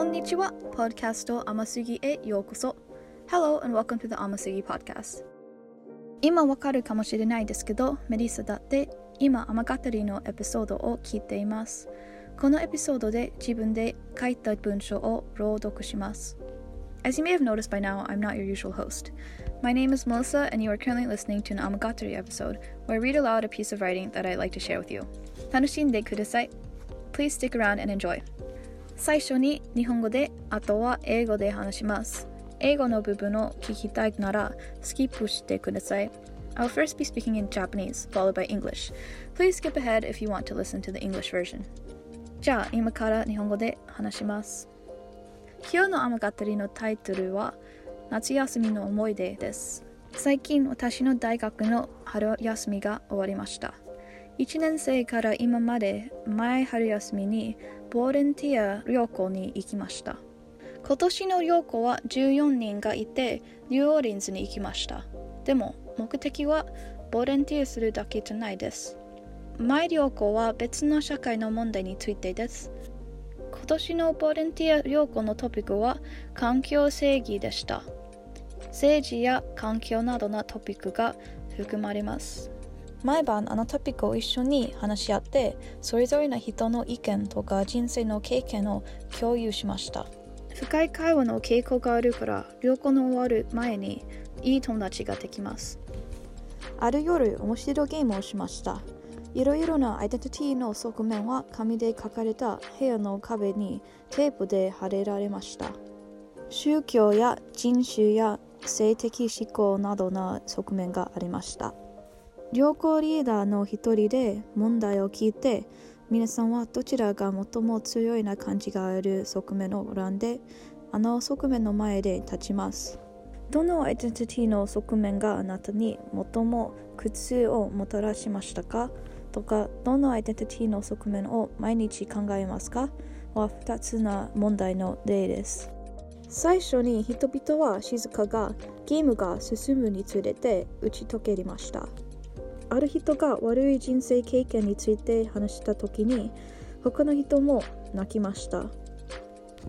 こんにちは、ポッドキャスト甘すぎへようこそ。Hello and welcome to the 甘すぎ podcast。今わかるかもしれないですけど、メリッサだって今甘語りのエピソードを聞いています。このエピソードで自分で書いた文章を朗読します。As you may have noticed by now, I'm not your usual host. My name is Melissa, and you are currently listening to an Amagatari episode where I read aloud a piece of writing that I'd like to share with you. 楽しんでください。Please stick around and enjoy. 最初に日本語で、あとは英語で話します。英語の部分を聞きたいなら、スキップしてください。I'll first be speaking in Japanese, followed by English. Please skip ahead if you want to listen to the English version. じゃあ、今から日本語で話します。今日の雨語りのタイトルは夏休みの思い出です最近私の大学の春休みが終わりました1年生から今まで前春休みにボレンティア旅行に行きました今年の旅行は14人がいてニューオーリンズに行きましたでも目的はボレンティアするだけじゃないです前旅行は別の社会の問題についてです今年のボランティア旅行のトピックは環境正義でした。政治や環境などのトピックが含まれます。毎晩あのトピックを一緒に話し合ってそれぞれの人の意見とか人生の経験を共有しました深い会話の傾向があるから旅行の終わる前にいい友達ができますある夜面白いゲームをしましたいろいろなアイデンティティの側面は紙で書かれた部屋の壁にテープで貼れられました。宗教や人種や性的思考などの側面がありました。旅行リーダーの一人で問題を聞いて皆さんはどちらが最も強いな感じがある側面を選んであの側面の前で立ちます。どのアイデンティティの側面があなたに最も苦痛をもたらしましたか？とかどのアイデンティティの側面を毎日考えますか？は2つの問題の例です。最初に人々は静かがゲームが進むにつれて打ち解けました。ある人が悪い人生経験について話した時に他の人も泣きました。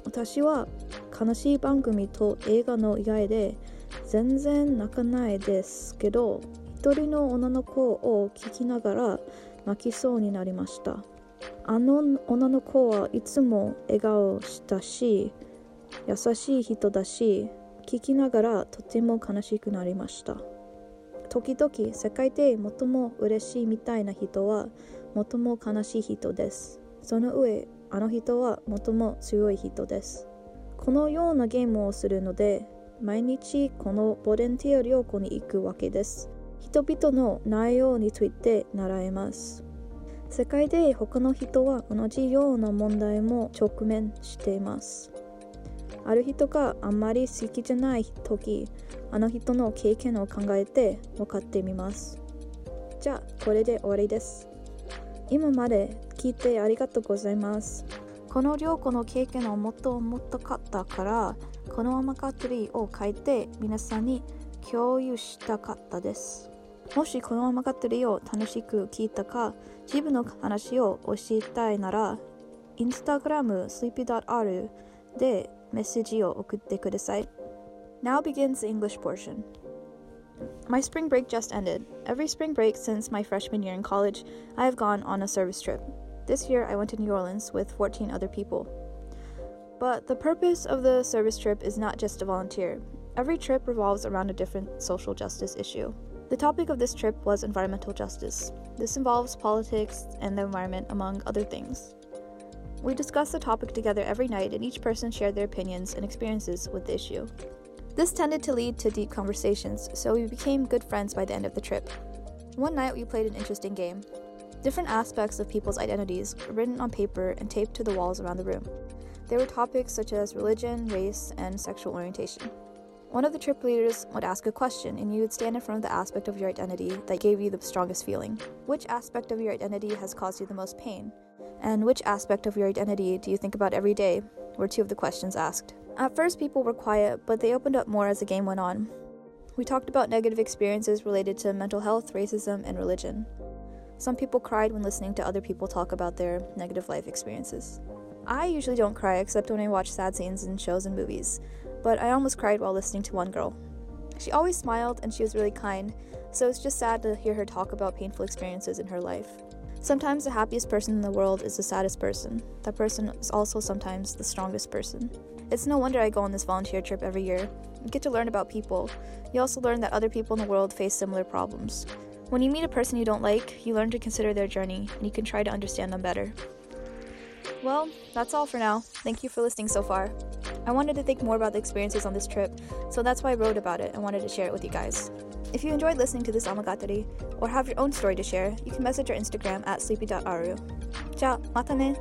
私は悲しい番組と映画の以外で全然泣かないですけど一人の女の子を聞きながら泣きそうになりましたあの女の子はいつも笑顔したし優しい人だし聞きながらとても悲しくなりました時々世界で最も嬉しいみたいな人は最も悲しい人ですその上あの人は最も強い人ですこのようなゲームをするので毎日このボレンティア旅行に行くわけです人々の内容について習います。世界で他の人は同じような問題も直面しています。ある人があんまり好きじゃない時、あの人の経験を考えて分かってみます。じゃあ、これで終わりです。今まで聞いてありがとうございます。この良子の経験をもっともっとかったから、このままカトリを書いて皆さんに共有したかったです。もしこのまま語りを楽しく聞いたか、自分の話を教えたいなら、インスタグラム sleepy.r でメッセージを送ってください。Now begins the English portion. My spring break just ended. Every spring break since my freshman year in college, I have gone on a service trip. This year, I went to New Orleans with 14 other people. But the purpose of the service trip is not just to volunteer. Every trip revolves around a different social justice issue. The topic of this trip was environmental justice. This involves politics and the environment, among other things. We discussed the topic together every night, and each person shared their opinions and experiences with the issue. This tended to lead to deep conversations, so we became good friends by the end of the trip. One night, we played an interesting game. Different aspects of people's identities were written on paper and taped to the walls around the room. There were topics such as religion, race, and sexual orientation. One of the trip leaders would ask a question, and you would stand in front of the aspect of your identity that gave you the strongest feeling. Which aspect of your identity has caused you the most pain? And which aspect of your identity do you think about every day? were two of the questions asked. At first, people were quiet, but they opened up more as the game went on. We talked about negative experiences related to mental health, racism, and religion. Some people cried when listening to other people talk about their negative life experiences. I usually don't cry except when I watch sad scenes in shows and movies, but I almost cried while listening to one girl. She always smiled and she was really kind, so it's just sad to hear her talk about painful experiences in her life. Sometimes the happiest person in the world is the saddest person. That person is also sometimes the strongest person. It's no wonder I go on this volunteer trip every year. You get to learn about people. You also learn that other people in the world face similar problems. When you meet a person you don't like, you learn to consider their journey and you can try to understand them better. Well, that's all for now. Thank you for listening so far. I wanted to think more about the experiences on this trip, so that's why I wrote about it and wanted to share it with you guys. If you enjoyed listening to this Amagatari or have your own story to share, you can message our Instagram at sleepy.aru. じゃあ、またね